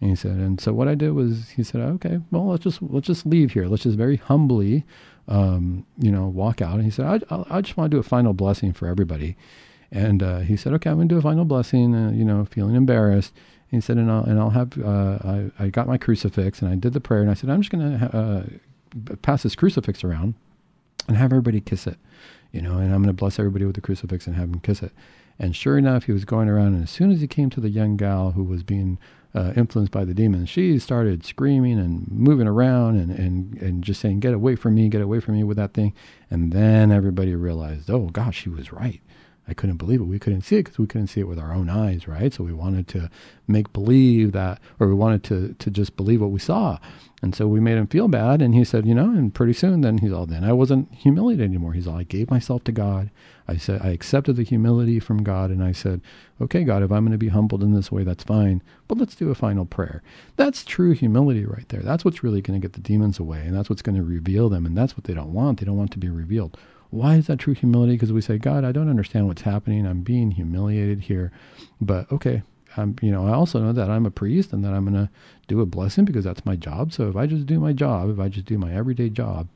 And he said, and so what I did was he said, okay, well, let's just, let's just leave here. Let's just very humbly, um, you know, walk out. And he said, I, I, I just want to do a final blessing for everybody. And uh, he said, okay, I'm going to do a final blessing, uh, you know, feeling embarrassed. And he said, and I'll, and I'll have, uh, I, I got my crucifix and I did the prayer and I said, I'm just going to uh, pass this crucifix around and have everybody kiss it, you know, and I'm going to bless everybody with the crucifix and have them kiss it. And sure enough, he was going around, and as soon as he came to the young gal who was being uh, influenced by the demons, she started screaming and moving around and, and, and just saying, Get away from me, get away from me with that thing. And then everybody realized, Oh, gosh, she was right. I couldn't believe it. We couldn't see it because we couldn't see it with our own eyes, right? So we wanted to make believe that, or we wanted to to just believe what we saw, and so we made him feel bad. And he said, you know, and pretty soon, then he's all, then I wasn't humiliated anymore. He's all, I gave myself to God. I said, I accepted the humility from God, and I said, okay, God, if I'm going to be humbled in this way, that's fine. But let's do a final prayer. That's true humility right there. That's what's really going to get the demons away, and that's what's going to reveal them, and that's what they don't want. They don't want to be revealed. Why is that true humility? Because we say, God, I don't understand what's happening. I'm being humiliated here. But okay, I'm, you know, I also know that I'm a priest and that I'm going to do a blessing because that's my job. So if I just do my job, if I just do my everyday job,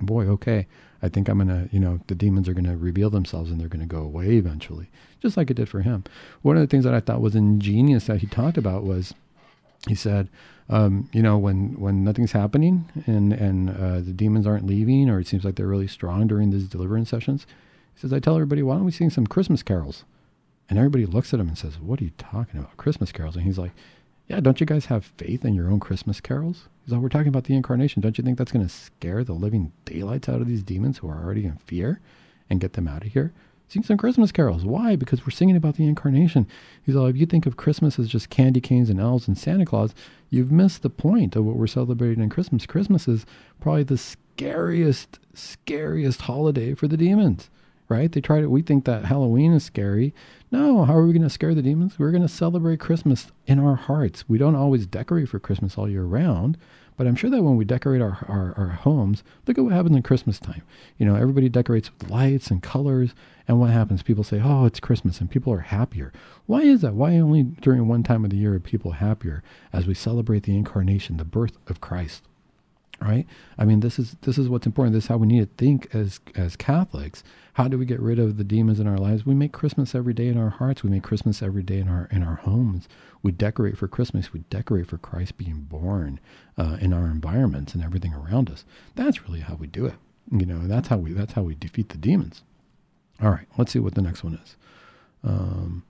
boy, okay, I think I'm going to, you know, the demons are going to reveal themselves and they're going to go away eventually, just like it did for him. One of the things that I thought was ingenious that he talked about was he said, um, you know, when, when nothing's happening and, and uh, the demons aren't leaving or it seems like they're really strong during these deliverance sessions, he says, I tell everybody, why don't we sing some Christmas carols? And everybody looks at him and says, what are you talking about? Christmas carols? And he's like, yeah, don't you guys have faith in your own Christmas carols? He's like, we're talking about the incarnation. Don't you think that's going to scare the living daylights out of these demons who are already in fear and get them out of here? Sing some Christmas carols. Why? Because we're singing about the incarnation. He's all, if you think of Christmas as just candy canes and elves and Santa Claus, you've missed the point of what we're celebrating in Christmas. Christmas is probably the scariest, scariest holiday for the demons, right? They try to, we think that Halloween is scary. No, how are we going to scare the demons? We're going to celebrate Christmas in our hearts. We don't always decorate for Christmas all year round, but I'm sure that when we decorate our, our, our homes, look at what happens in Christmas time. You know, everybody decorates with lights and colors. And what happens? People say, oh, it's Christmas, and people are happier. Why is that? Why only during one time of the year are people happier as we celebrate the incarnation, the birth of Christ? Right? I mean this is this is what's important. This is how we need to think as as catholics. How do we get rid of the demons in our lives? We make christmas every day in our hearts. We make christmas every day in our in our homes. We decorate for christmas. We decorate for christ being born uh, in our environments and everything around us. That's really how we do it. You know that's how we that's how we defeat the demons. All right let's see what the next one is. Um,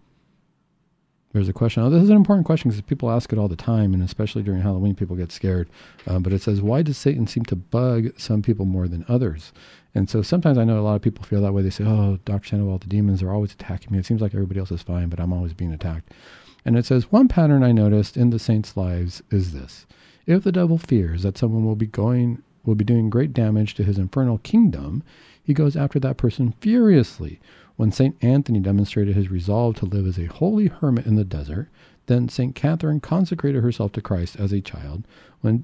there's a question. Oh, this is an important question because people ask it all the time, and especially during Halloween, people get scared. Uh, but it says, why does Satan seem to bug some people more than others? And so sometimes I know a lot of people feel that way. They say, oh, Dr. Sandoval, the demons are always attacking me. It seems like everybody else is fine, but I'm always being attacked. And it says, one pattern I noticed in the saints' lives is this. If the devil fears that someone will be going, will be doing great damage to his infernal kingdom, he goes after that person furiously when St. Anthony demonstrated his resolve to live as a holy hermit in the desert, then St. Catherine consecrated herself to Christ as a child. When,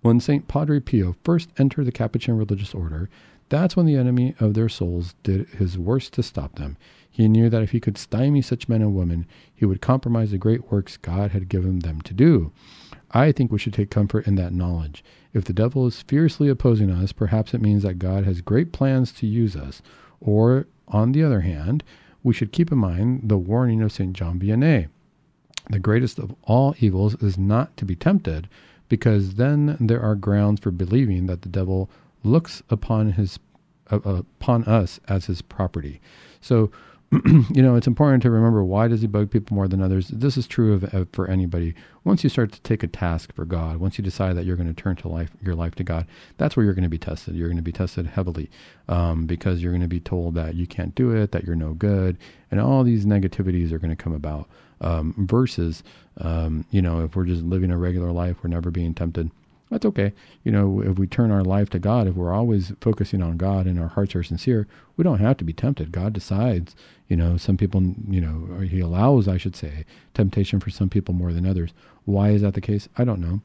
when St. Padre Pio first entered the Capuchin religious order, that's when the enemy of their souls did his worst to stop them. He knew that if he could stymie such men and women, he would compromise the great works God had given them to do. I think we should take comfort in that knowledge. If the devil is fiercely opposing us, perhaps it means that God has great plans to use us, or on the other hand, we should keep in mind the warning of St. John Vianney. The greatest of all evils is not to be tempted, because then there are grounds for believing that the devil looks upon his uh, upon us as his property. So *clears throat* you know, it's important to remember why does he bug people more than others? This is true of, of, for anybody. Once you start to take a task for God, once you decide that you're going to turn to life, your life to God, that's where you're going to be tested. You're going to be tested heavily um, because you're going to be told that you can't do it, that you're no good, and all these negativities are going to come about. Um, versus, um, you know, if we're just living a regular life, we're never being tempted that's okay. You know, if we turn our life to God, if we're always focusing on God and our hearts are sincere, we don't have to be tempted. God decides. You know, some people, you know, He allows, I should say, temptation for some people more than others. Why is that the case? I don't know.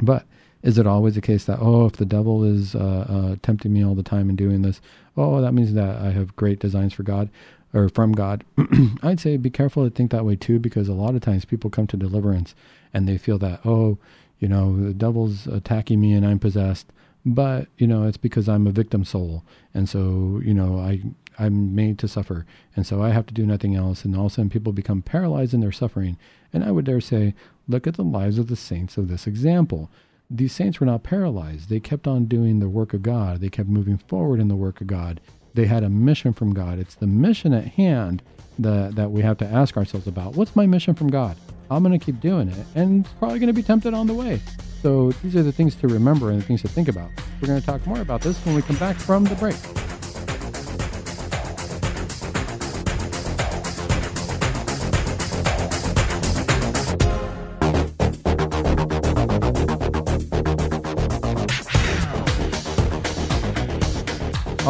But is it always the case that, oh, if the devil is uh, uh, tempting me all the time and doing this, oh, that means that I have great designs for God or from God? *clears throat* I'd say be careful to think that way too, because a lot of times people come to deliverance and they feel that, oh, you know, the devil's attacking me and I'm possessed, but you know, it's because I'm a victim soul, and so you know, I I'm made to suffer, and so I have to do nothing else. And all of a sudden, people become paralyzed in their suffering. And I would dare say, look at the lives of the saints of this example. These saints were not paralyzed. They kept on doing the work of God. They kept moving forward in the work of God. They had a mission from God. It's the mission at hand that, that we have to ask ourselves about. What's my mission from God? I'm going to keep doing it and probably going to be tempted on the way. So these are the things to remember and the things to think about. We're going to talk more about this when we come back from the break.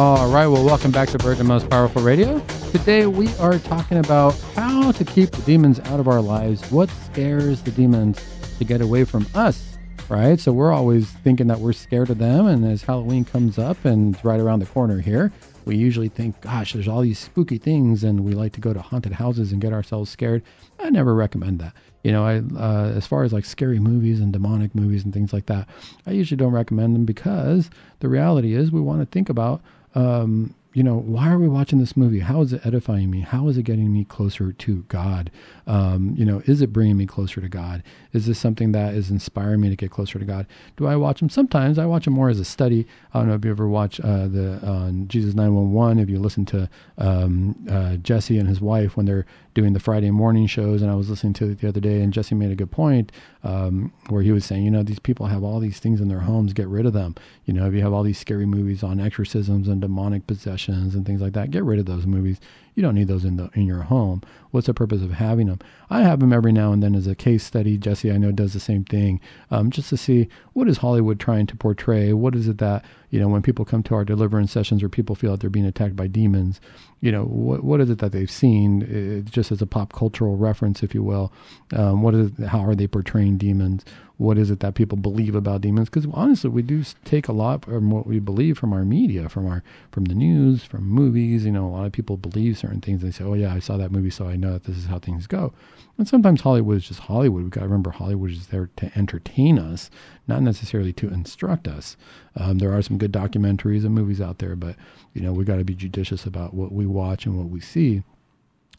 All right, well, welcome back to Virgin Most Powerful Radio. Today we are talking about how to keep the demons out of our lives, what scares the demons to get away from us, right? So we're always thinking that we're scared of them. And as Halloween comes up and it's right around the corner here, we usually think, gosh, there's all these spooky things, and we like to go to haunted houses and get ourselves scared. I never recommend that. You know, I uh, as far as like scary movies and demonic movies and things like that, I usually don't recommend them because the reality is we want to think about um, you know, why are we watching this movie? How is it edifying me? How is it getting me closer to God? Um, you know, is it bringing me closer to God? Is this something that is inspiring me to get closer to God? Do I watch them? Sometimes I watch them more as a study. I don't know if you ever watch uh, the uh, Jesus 911, if you listen to um, uh, Jesse and his wife when they're doing the Friday morning shows, and I was listening to it the other day, and Jesse made a good point um, where he was saying, you know, these people have all these things in their homes, get rid of them. You know, if you have all these scary movies on exorcisms and demonic possessions and things like that, get rid of those movies. You don't need those in the in your home. What's the purpose of having them? I have them every now and then as a case study. Jesse, I know, does the same thing, um, just to see what is Hollywood trying to portray. What is it that you know when people come to our deliverance sessions or people feel that they're being attacked by demons? You know, what what is it that they've seen? It, just as a pop cultural reference, if you will. Um, what is how are they portraying demons? what is it that people believe about demons because honestly we do take a lot from what we believe from our media from our from the news from movies you know a lot of people believe certain things they say oh yeah i saw that movie so i know that this is how things go and sometimes hollywood is just hollywood. We've got to remember hollywood is there to entertain us not necessarily to instruct us. Um, there are some good documentaries and movies out there but you know we got to be judicious about what we watch and what we see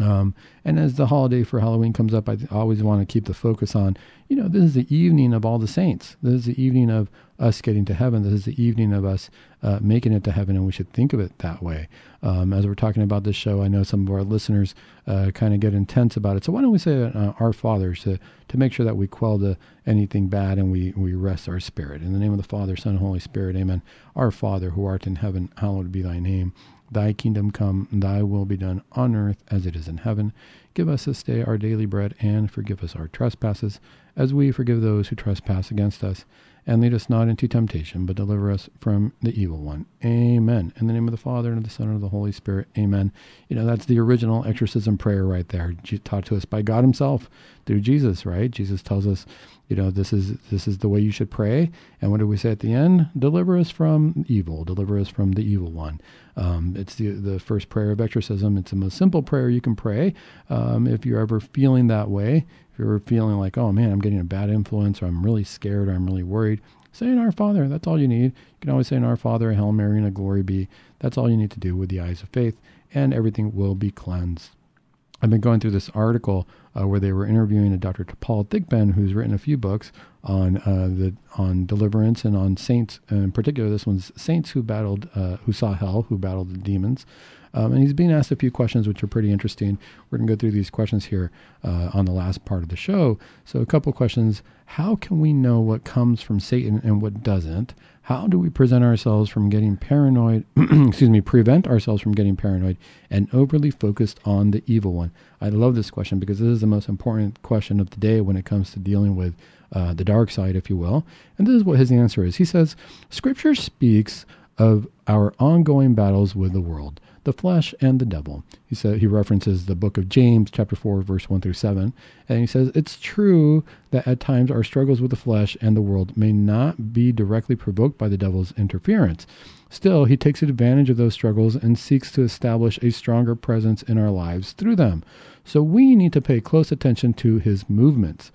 um, and as the holiday for Halloween comes up, I always want to keep the focus on, you know, this is the evening of all the saints. This is the evening of us getting to heaven. This is the evening of us uh, making it to heaven, and we should think of it that way. Um, as we're talking about this show, I know some of our listeners uh, kind of get intense about it. So why don't we say uh, Our Father to, to make sure that we quell the, anything bad and we, we rest our spirit. In the name of the Father, Son, and Holy Spirit, amen. Our Father, who art in heaven, hallowed be thy name. Thy kingdom come, thy will be done on earth as it is in heaven. Give us this day our daily bread, and forgive us our trespasses, as we forgive those who trespass against us. And lead us not into temptation, but deliver us from the evil one. Amen. In the name of the Father, and of the Son, and of the Holy Spirit. Amen. You know, that's the original exorcism prayer right there, taught to us by God Himself through Jesus, right? Jesus tells us, you know, this is this is the way you should pray. And what do we say at the end? Deliver us from evil. Deliver us from the evil one. Um, it's the the first prayer of exorcism. It's the most simple prayer you can pray. Um, if you're ever feeling that way, if you're feeling like, oh man, I'm getting a bad influence, or I'm really scared, or I'm really worried, say an Our Father. That's all you need. You can always say an Our Father, a Hail Mary, and a Glory be. That's all you need to do with the eyes of faith, and everything will be cleansed. I've been going through this article uh, where they were interviewing a Dr. Paul Thigpen, who's written a few books on uh, the on deliverance and on saints. And in particular, this one's saints who battled, uh, who saw hell, who battled the demons. Um, and he's being asked a few questions which are pretty interesting. We're going to go through these questions here uh, on the last part of the show. So, a couple questions How can we know what comes from Satan and what doesn't? How do we present ourselves from getting paranoid? *clears throat* excuse me, prevent ourselves from getting paranoid and overly focused on the evil one? I love this question because this is the most important question of the day when it comes to dealing with uh, the dark side, if you will. And this is what his answer is. He says, Scripture speaks of our ongoing battles with the world the flesh and the devil. He said he references the book of James, chapter four, verse one through seven, and he says it's true that at times our struggles with the flesh and the world may not be directly provoked by the devil's interference. Still, he takes advantage of those struggles and seeks to establish a stronger presence in our lives through them. So we need to pay close attention to his movements.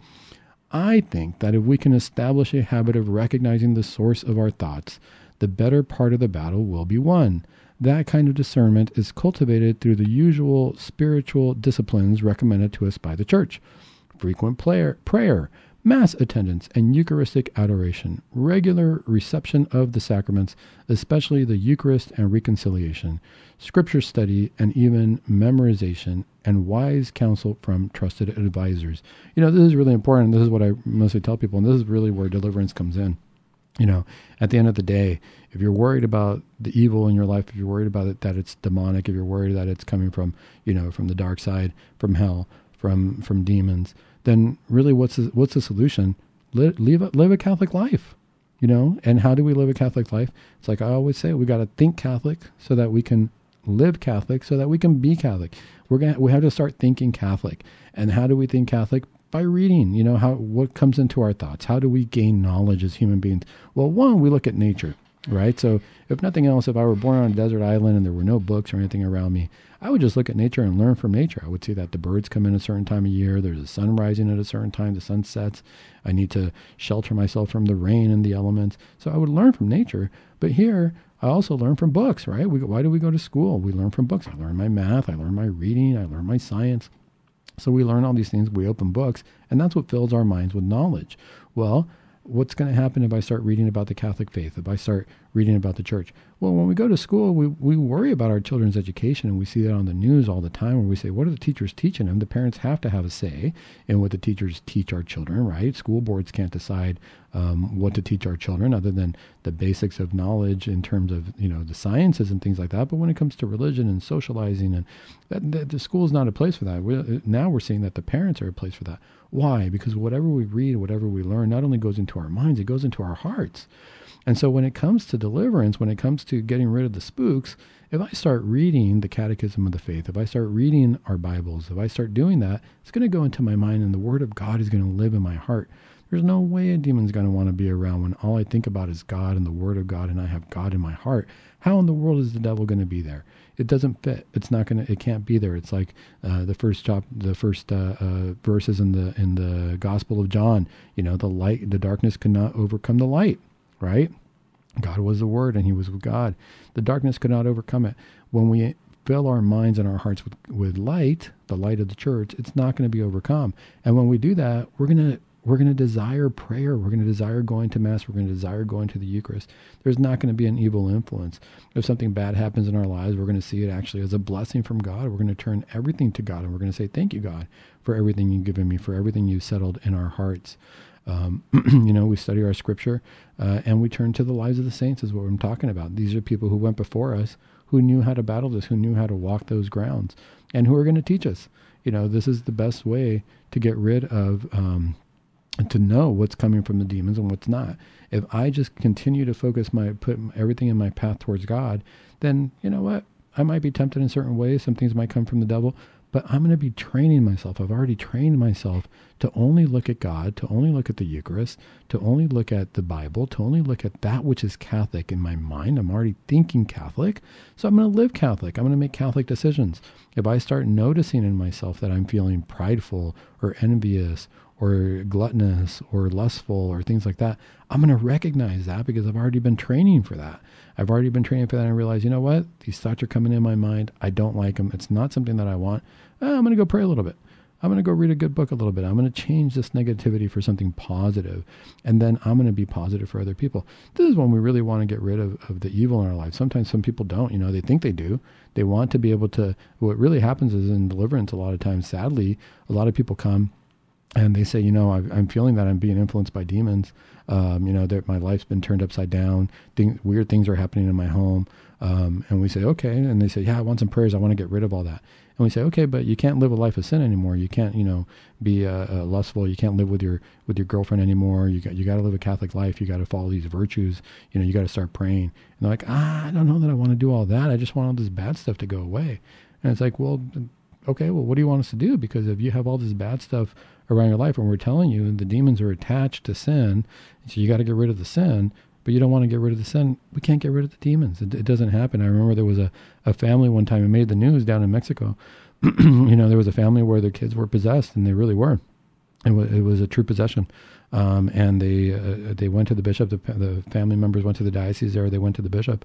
I think that if we can establish a habit of recognizing the source of our thoughts, the better part of the battle will be won. That kind of discernment is cultivated through the usual spiritual disciplines recommended to us by the church frequent prayer, prayer mass attendance and Eucharistic adoration, regular reception of the sacraments, especially the Eucharist and reconciliation, scripture study, and even memorization, and wise counsel from trusted advisors. You know, this is really important. This is what I mostly tell people, and this is really where deliverance comes in you know, at the end of the day, if you're worried about the evil in your life, if you're worried about it that it's demonic, if you're worried that it's coming from, you know, from the dark side, from hell, from from demons, then really, what's the, what's the solution? Live live a, live a Catholic life, you know. And how do we live a Catholic life? It's like I always say, we got to think Catholic so that we can live Catholic, so that we can be Catholic. We're gonna we have to start thinking Catholic. And how do we think Catholic? by reading you know how what comes into our thoughts how do we gain knowledge as human beings well one we look at nature right so if nothing else if i were born on a desert island and there were no books or anything around me i would just look at nature and learn from nature i would see that the birds come in a certain time of year there's a sun rising at a certain time the sun sets i need to shelter myself from the rain and the elements so i would learn from nature but here I also learn from books, right? We, why do we go to school? We learn from books. I learn my math, I learn my reading, I learn my science. So we learn all these things, we open books, and that's what fills our minds with knowledge. Well, what's going to happen if I start reading about the Catholic faith, if I start reading about the church? Well, when we go to school, we, we worry about our children's education, and we see that on the news all the time where we say, what are the teachers teaching them? The parents have to have a say in what the teachers teach our children, right? School boards can't decide um, what to teach our children other than the basics of knowledge in terms of, you know, the sciences and things like that. But when it comes to religion and socializing, and that, that the school is not a place for that. We're, now we're seeing that the parents are a place for that. Why? Because whatever we read, whatever we learn, not only goes into our minds, it goes into our hearts. And so when it comes to deliverance, when it comes to getting rid of the spooks, if I start reading the Catechism of the Faith, if I start reading our Bibles, if I start doing that, it's going to go into my mind and the Word of God is going to live in my heart. There's no way a demon's going to want to be around when all I think about is God and the Word of God and I have God in my heart. How in the world is the devil going to be there? It doesn't fit. It's not going to. It can't be there. It's like uh, the first chop, the first uh, uh, verses in the in the Gospel of John. You know, the light, the darkness could not overcome the light. Right? God was the Word, and He was with God. The darkness could not overcome it. When we fill our minds and our hearts with, with light, the light of the church, it's not going to be overcome. And when we do that, we're going to we're going to desire prayer. We're going to desire going to Mass. We're going to desire going to the Eucharist. There's not going to be an evil influence. If something bad happens in our lives, we're going to see it actually as a blessing from God. We're going to turn everything to God and we're going to say, Thank you, God, for everything you've given me, for everything you've settled in our hearts. Um, *clears throat* you know, we study our scripture uh, and we turn to the lives of the saints, is what I'm talking about. These are people who went before us, who knew how to battle this, who knew how to walk those grounds, and who are going to teach us. You know, this is the best way to get rid of um, to know what's coming from the demons and what's not. If I just continue to focus my put everything in my path towards God, then you know what? I might be tempted in certain ways. Some things might come from the devil, but I'm going to be training myself. I've already trained myself to only look at God, to only look at the Eucharist, to only look at the Bible, to only look at that which is Catholic in my mind. I'm already thinking Catholic, so I'm going to live Catholic. I'm going to make Catholic decisions. If I start noticing in myself that I'm feeling prideful or envious or gluttonous or lustful or things like that, I'm going to recognize that because I've already been training for that. I've already been training for that and I realize, you know what? These thoughts are coming in my mind. I don't like them. It's not something that I want. Eh, I'm going to go pray a little bit. I'm going to go read a good book a little bit. I'm going to change this negativity for something positive, and then I'm going to be positive for other people. This is when we really want to get rid of, of the evil in our lives. Sometimes some people don't. You know, they think they do. They want to be able to. What really happens is in deliverance, a lot of times, sadly, a lot of people come and they say, you know, i am feeling that I'm being influenced by demons. Um, you know, that my life's been turned upside down. Thing, weird things are happening in my home. Um, and we say, okay. And they say, yeah, I want some prayers. I want to get rid of all that. And we say, okay, but you can't live a life of sin anymore. You can't, you know, be uh, uh, lustful. You can't live with your with your girlfriend anymore. You got you got to live a Catholic life. You got to follow these virtues. You know, you got to start praying. And they're like, ah, I don't know that I want to do all that. I just want all this bad stuff to go away. And it's like, well, okay, well, what do you want us to do? Because if you have all this bad stuff around your life, and we're telling you the demons are attached to sin, so you got to get rid of the sin, but you don't want to get rid of the sin, we can't get rid of the demons. It, it doesn't happen. I remember there was a, a family one time, it made the news down in Mexico. *clears throat* you know, there was a family where their kids were possessed, and they really were. It was, it was a true possession. Um, and they uh, they went to the bishop. The, the family members went to the diocese there. They went to the bishop,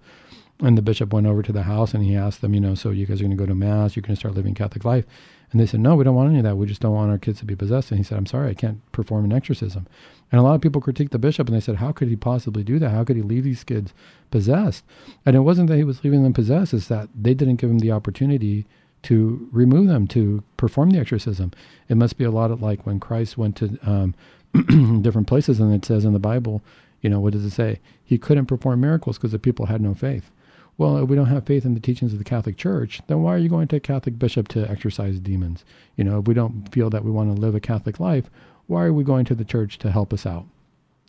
and the bishop went over to the house and he asked them, you know, so you guys are going to go to mass, you're going to start living Catholic life. And they said, no, we don't want any of that. We just don't want our kids to be possessed. And he said, I'm sorry, I can't perform an exorcism. And a lot of people critiqued the bishop and they said, how could he possibly do that? How could he leave these kids possessed? And it wasn't that he was leaving them possessed, it's that they didn't give him the opportunity to remove them, to perform the exorcism. It must be a lot of like when Christ went to um, *clears throat* different places and it says in the Bible, you know, what does it say? He couldn't perform miracles because the people had no faith. Well, if we don't have faith in the teachings of the Catholic Church, then why are you going to a Catholic bishop to exorcise demons? You know, if we don't feel that we want to live a Catholic life, why are we going to the church to help us out?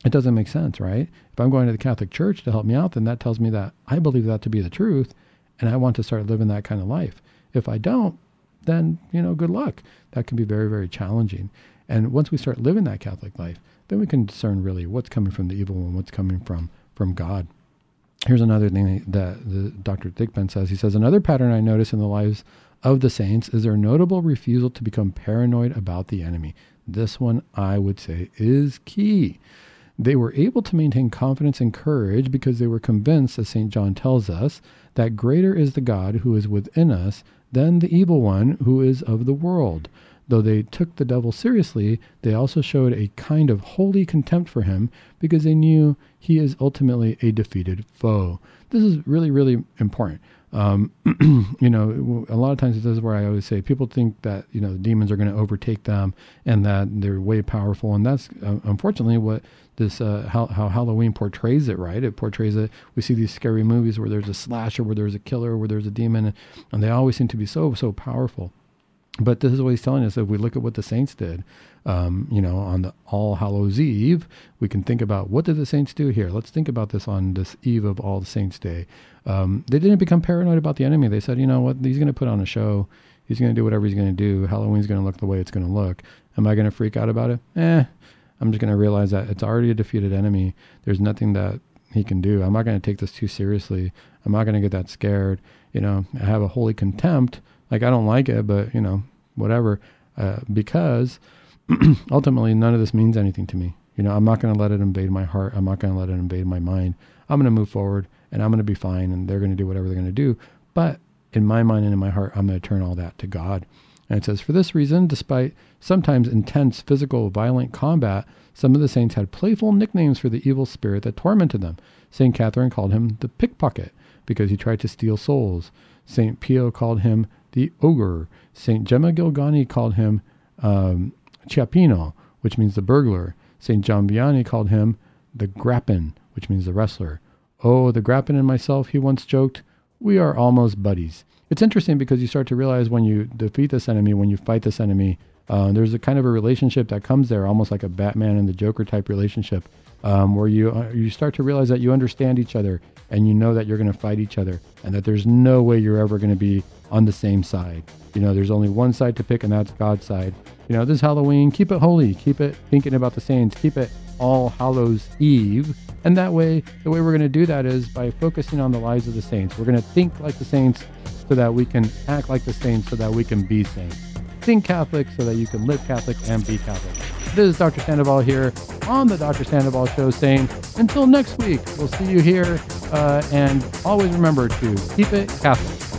It doesn't make sense, right? If I'm going to the Catholic Church to help me out, then that tells me that I believe that to be the truth and I want to start living that kind of life. If I don't, then, you know, good luck. That can be very, very challenging. And once we start living that Catholic life, then we can discern really what's coming from the evil and what's coming from from God. Here's another thing that the Dr. Thigpen says. He says another pattern I notice in the lives of the saints is their notable refusal to become paranoid about the enemy. This one, I would say, is key. They were able to maintain confidence and courage because they were convinced, as St. John tells us, that greater is the God who is within us than the evil one who is of the world. Though they took the devil seriously, they also showed a kind of holy contempt for him because they knew he is ultimately a defeated foe. This is really, really important. Um, *clears throat* you know, a lot of times this is where I always say people think that you know the demons are going to overtake them and that they're way powerful, and that's uh, unfortunately what this uh, how, how Halloween portrays it. Right? It portrays it. We see these scary movies where there's a slasher, where there's a killer, where there's a demon, and they always seem to be so so powerful. But this is what he's telling us. If we look at what the saints did, um, you know, on the All Hallows Eve, we can think about what did the saints do here. Let's think about this on this eve of All Saints Day. Um, they didn't become paranoid about the enemy. They said, you know what, he's going to put on a show. He's going to do whatever he's going to do. Halloween's going to look the way it's going to look. Am I going to freak out about it? Eh, I'm just going to realize that it's already a defeated enemy. There's nothing that he can do. I'm not going to take this too seriously. I'm not going to get that scared. You know, I have a holy contempt like I don't like it, but you know, whatever. Uh, because *clears throat* ultimately, none of this means anything to me. You know, I'm not going to let it invade my heart. I'm not going to let it invade my mind. I'm going to move forward, and I'm going to be fine. And they're going to do whatever they're going to do. But in my mind and in my heart, I'm going to turn all that to God. And it says, for this reason, despite sometimes intense physical, violent combat, some of the saints had playful nicknames for the evil spirit that tormented them. St. Catherine called him the pickpocket because he tried to steal souls. St. Pio called him the ogre. St. Gemma Galgani called him um, Chiappino, which means the burglar. St. John Vianney called him the grappin, which means the wrestler. Oh, the grappin and myself, he once joked, we are almost buddies. It's interesting because you start to realize when you defeat this enemy, when you fight this enemy, uh, there's a kind of a relationship that comes there, almost like a Batman and the Joker type relationship, um, where you uh, you start to realize that you understand each other and you know that you're going to fight each other and that there's no way you're ever going to be on the same side. You know, there's only one side to pick, and that's God's side. You know, this Halloween, keep it holy, keep it thinking about the saints, keep it All Hallows Eve. And that way, the way we're going to do that is by focusing on the lives of the saints. We're going to think like the saints so that we can act like the saints so that we can be saints. Think Catholic so that you can live Catholic and be Catholic. This is Dr. Sandoval here on the Dr. Sandoval Show saying, until next week, we'll see you here. Uh, and always remember to keep it Catholic.